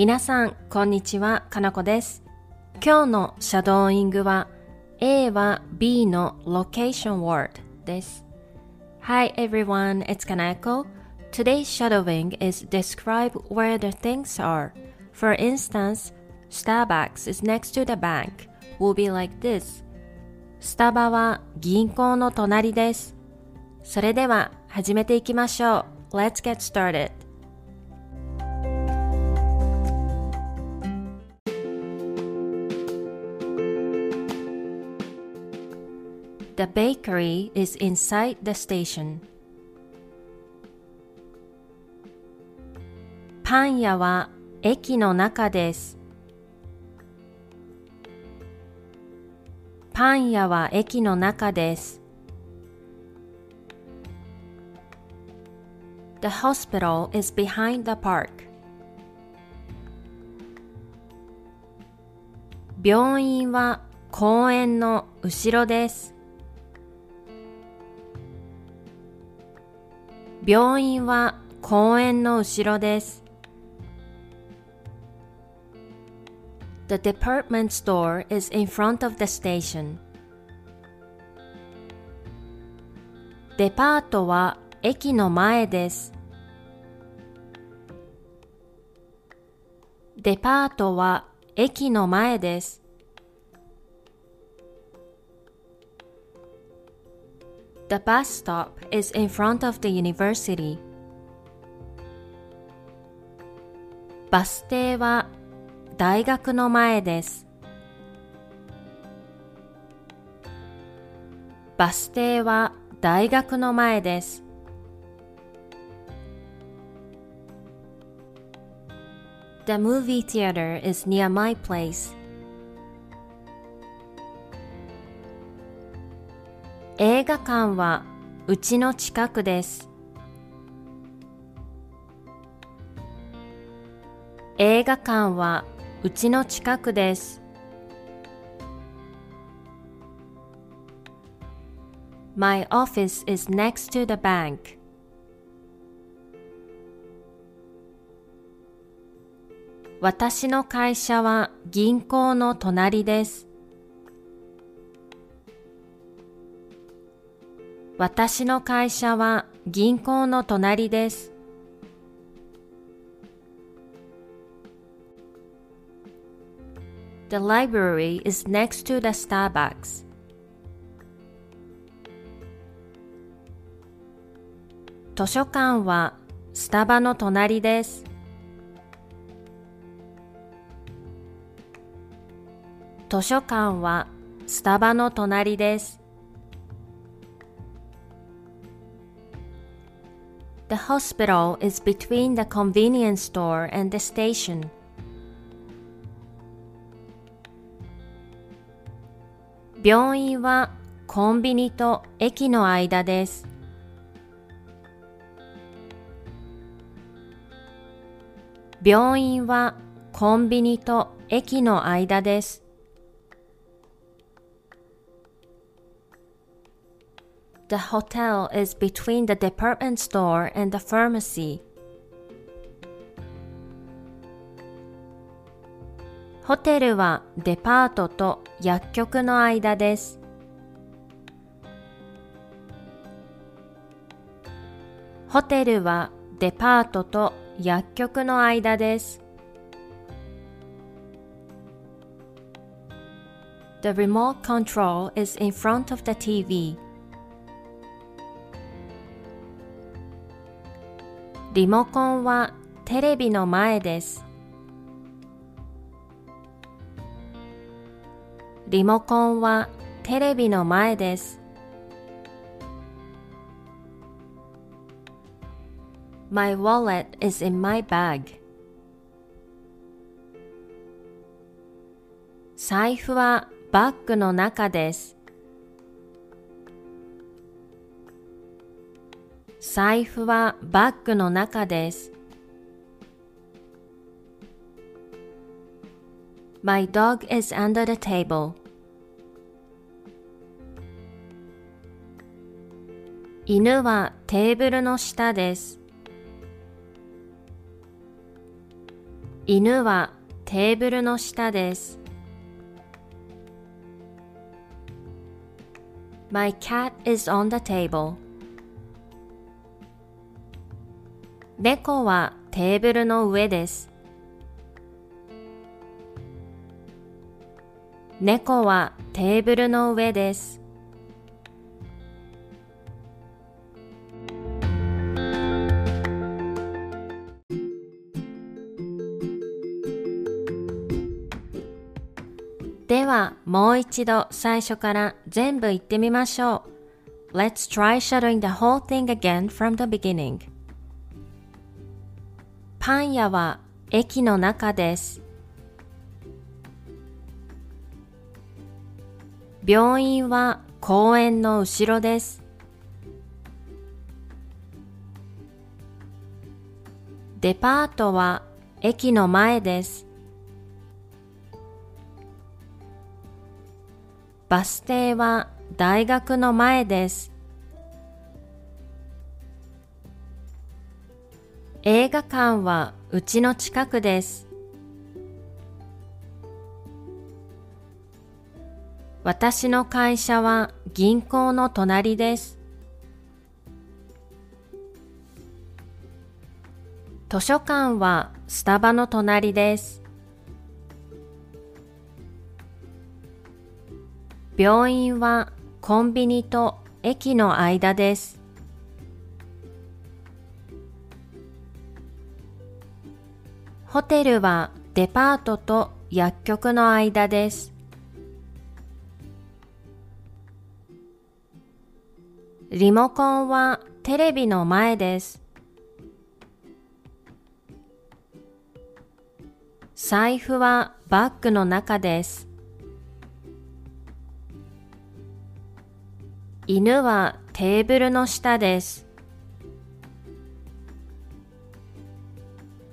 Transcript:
皆さん、こんにちは、かなこです。今日のシャドーイングは A は B の location word です。Hi everyone, it's Kanako. Today's shadowing is describe where the things are. For instance, Starbucks is next to the bank. Will be like this. スタバは銀行の隣です。それでは始めていきましょう。Let's get started. The bakery is inside the station. パン屋は駅の中です。パン屋は駅の中です。The hospital is behind the park. 病院は公園の後ろです。病院は公園の後ろです。The department store is in front of the station. デパートは駅の前です。デパートは駅の前です。The bus stop is in front of the university. バス停は大学の前です。バス停は大学の前です。The movie theater is near my place. 画館はうちの近くです。映画館はうちの近くです。My office is next to the bank. 私の会社は銀行の隣です。私の会社は銀行の隣です。The library is next to the Starbucks. 図書館はスタバの隣です。図書館はスタバの隣です。The hospital is between the convenience store and the station. 病院はコンビニと駅の間です。病院はコンビニと駅の間です。The hotel is between the department store and the pharmacy. ホテルはデパートと薬局の間です。ホテルはデパートと薬局の間です。The remote control is in front of the TV. リモコンはテレビの前です。リモコンはテレビの前です。My wallet is in my bag. 財布はバッグの中です。財布はバッグの中です。My dog is under the table. 犬はテーブルの下です。犬はテーブルの下です。My cat is on the table. 猫はテーブルの上です。猫はテーブルの上です。ではもう一度最初から全部言ってみましょう。Let's try shadowing the whole thing again from the beginning. パン屋は駅の中です。病院は公園の後ろです。デパートは駅の前です。バス停は大学の前です。映画館はうちの近くです。私の会社は銀行の隣です。図書館はスタバの隣です。病院はコンビニと駅の間です。ホテルはデパートと薬局の間です。リモコンはテレビの前です。財布はバッグの中です。犬はテーブルの下です。